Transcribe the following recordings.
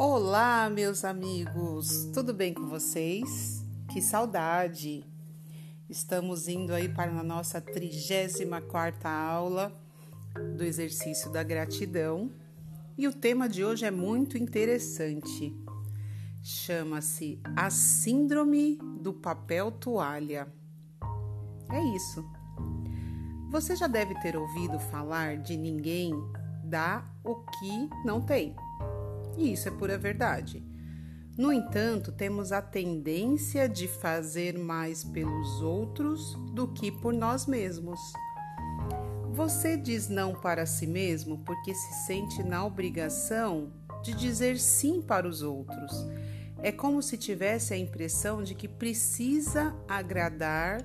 Olá, meus amigos, tudo bem com vocês? Que saudade! Estamos indo aí para a nossa 34 aula do exercício da gratidão e o tema de hoje é muito interessante. Chama-se A Síndrome do Papel Toalha. É isso. Você já deve ter ouvido falar de ninguém dá o que não tem. E isso é pura verdade. No entanto, temos a tendência de fazer mais pelos outros do que por nós mesmos. Você diz não para si mesmo porque se sente na obrigação de dizer sim para os outros. É como se tivesse a impressão de que precisa agradar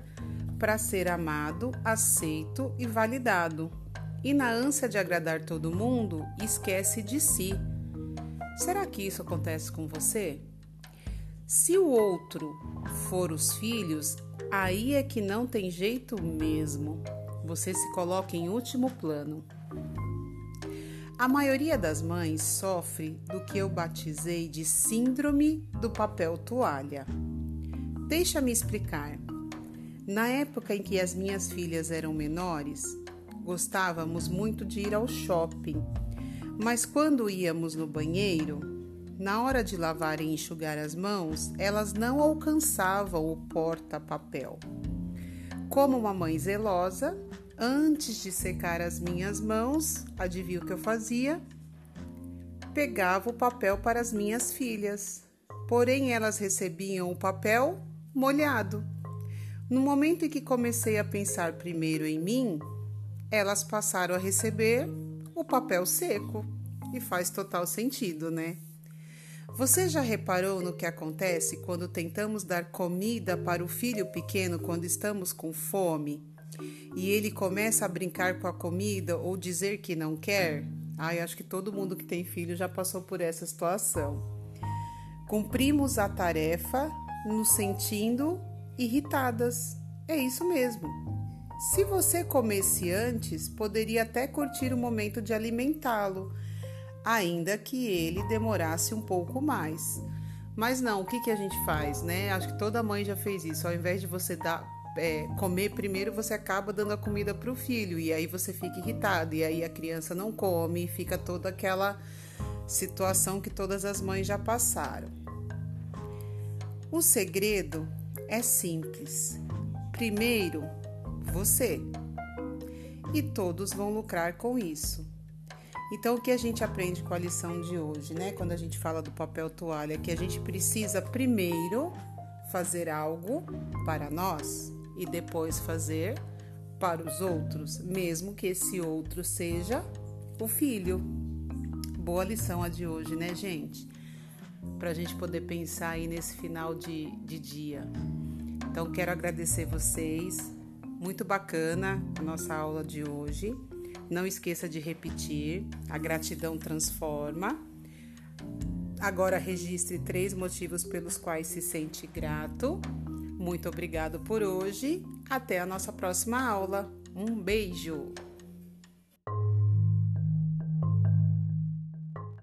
para ser amado, aceito e validado. E na ânsia de agradar todo mundo, esquece de si Será que isso acontece com você? Se o outro for os filhos, aí é que não tem jeito mesmo. Você se coloca em último plano. A maioria das mães sofre do que eu batizei de síndrome do papel toalha. Deixa-me explicar. Na época em que as minhas filhas eram menores, gostávamos muito de ir ao shopping mas quando íamos no banheiro, na hora de lavar e enxugar as mãos, elas não alcançavam o porta-papel. Como uma mãe zelosa, antes de secar as minhas mãos, adivinha o que eu fazia? Pegava o papel para as minhas filhas, porém elas recebiam o papel molhado. No momento em que comecei a pensar primeiro em mim, elas passaram a receber papel seco. E faz total sentido, né? Você já reparou no que acontece quando tentamos dar comida para o filho pequeno quando estamos com fome e ele começa a brincar com a comida ou dizer que não quer? Ai, acho que todo mundo que tem filho já passou por essa situação. Cumprimos a tarefa nos sentindo irritadas. É isso mesmo. Se você comesse antes, poderia até curtir o momento de alimentá-lo, ainda que ele demorasse um pouco mais. Mas não, o que, que a gente faz, né? Acho que toda mãe já fez isso. Ao invés de você dar, é, comer primeiro, você acaba dando a comida para o filho e aí você fica irritado e aí a criança não come e fica toda aquela situação que todas as mães já passaram. O segredo é simples. Primeiro, você. E todos vão lucrar com isso. Então, o que a gente aprende com a lição de hoje, né? Quando a gente fala do papel toalha, é que a gente precisa primeiro fazer algo para nós e depois fazer para os outros, mesmo que esse outro seja o filho. Boa lição a de hoje, né, gente? Para a gente poder pensar aí nesse final de, de dia. Então, quero agradecer vocês muito bacana a nossa aula de hoje. Não esqueça de repetir: a gratidão transforma. Agora registre três motivos pelos quais se sente grato. Muito obrigado por hoje. Até a nossa próxima aula. Um beijo!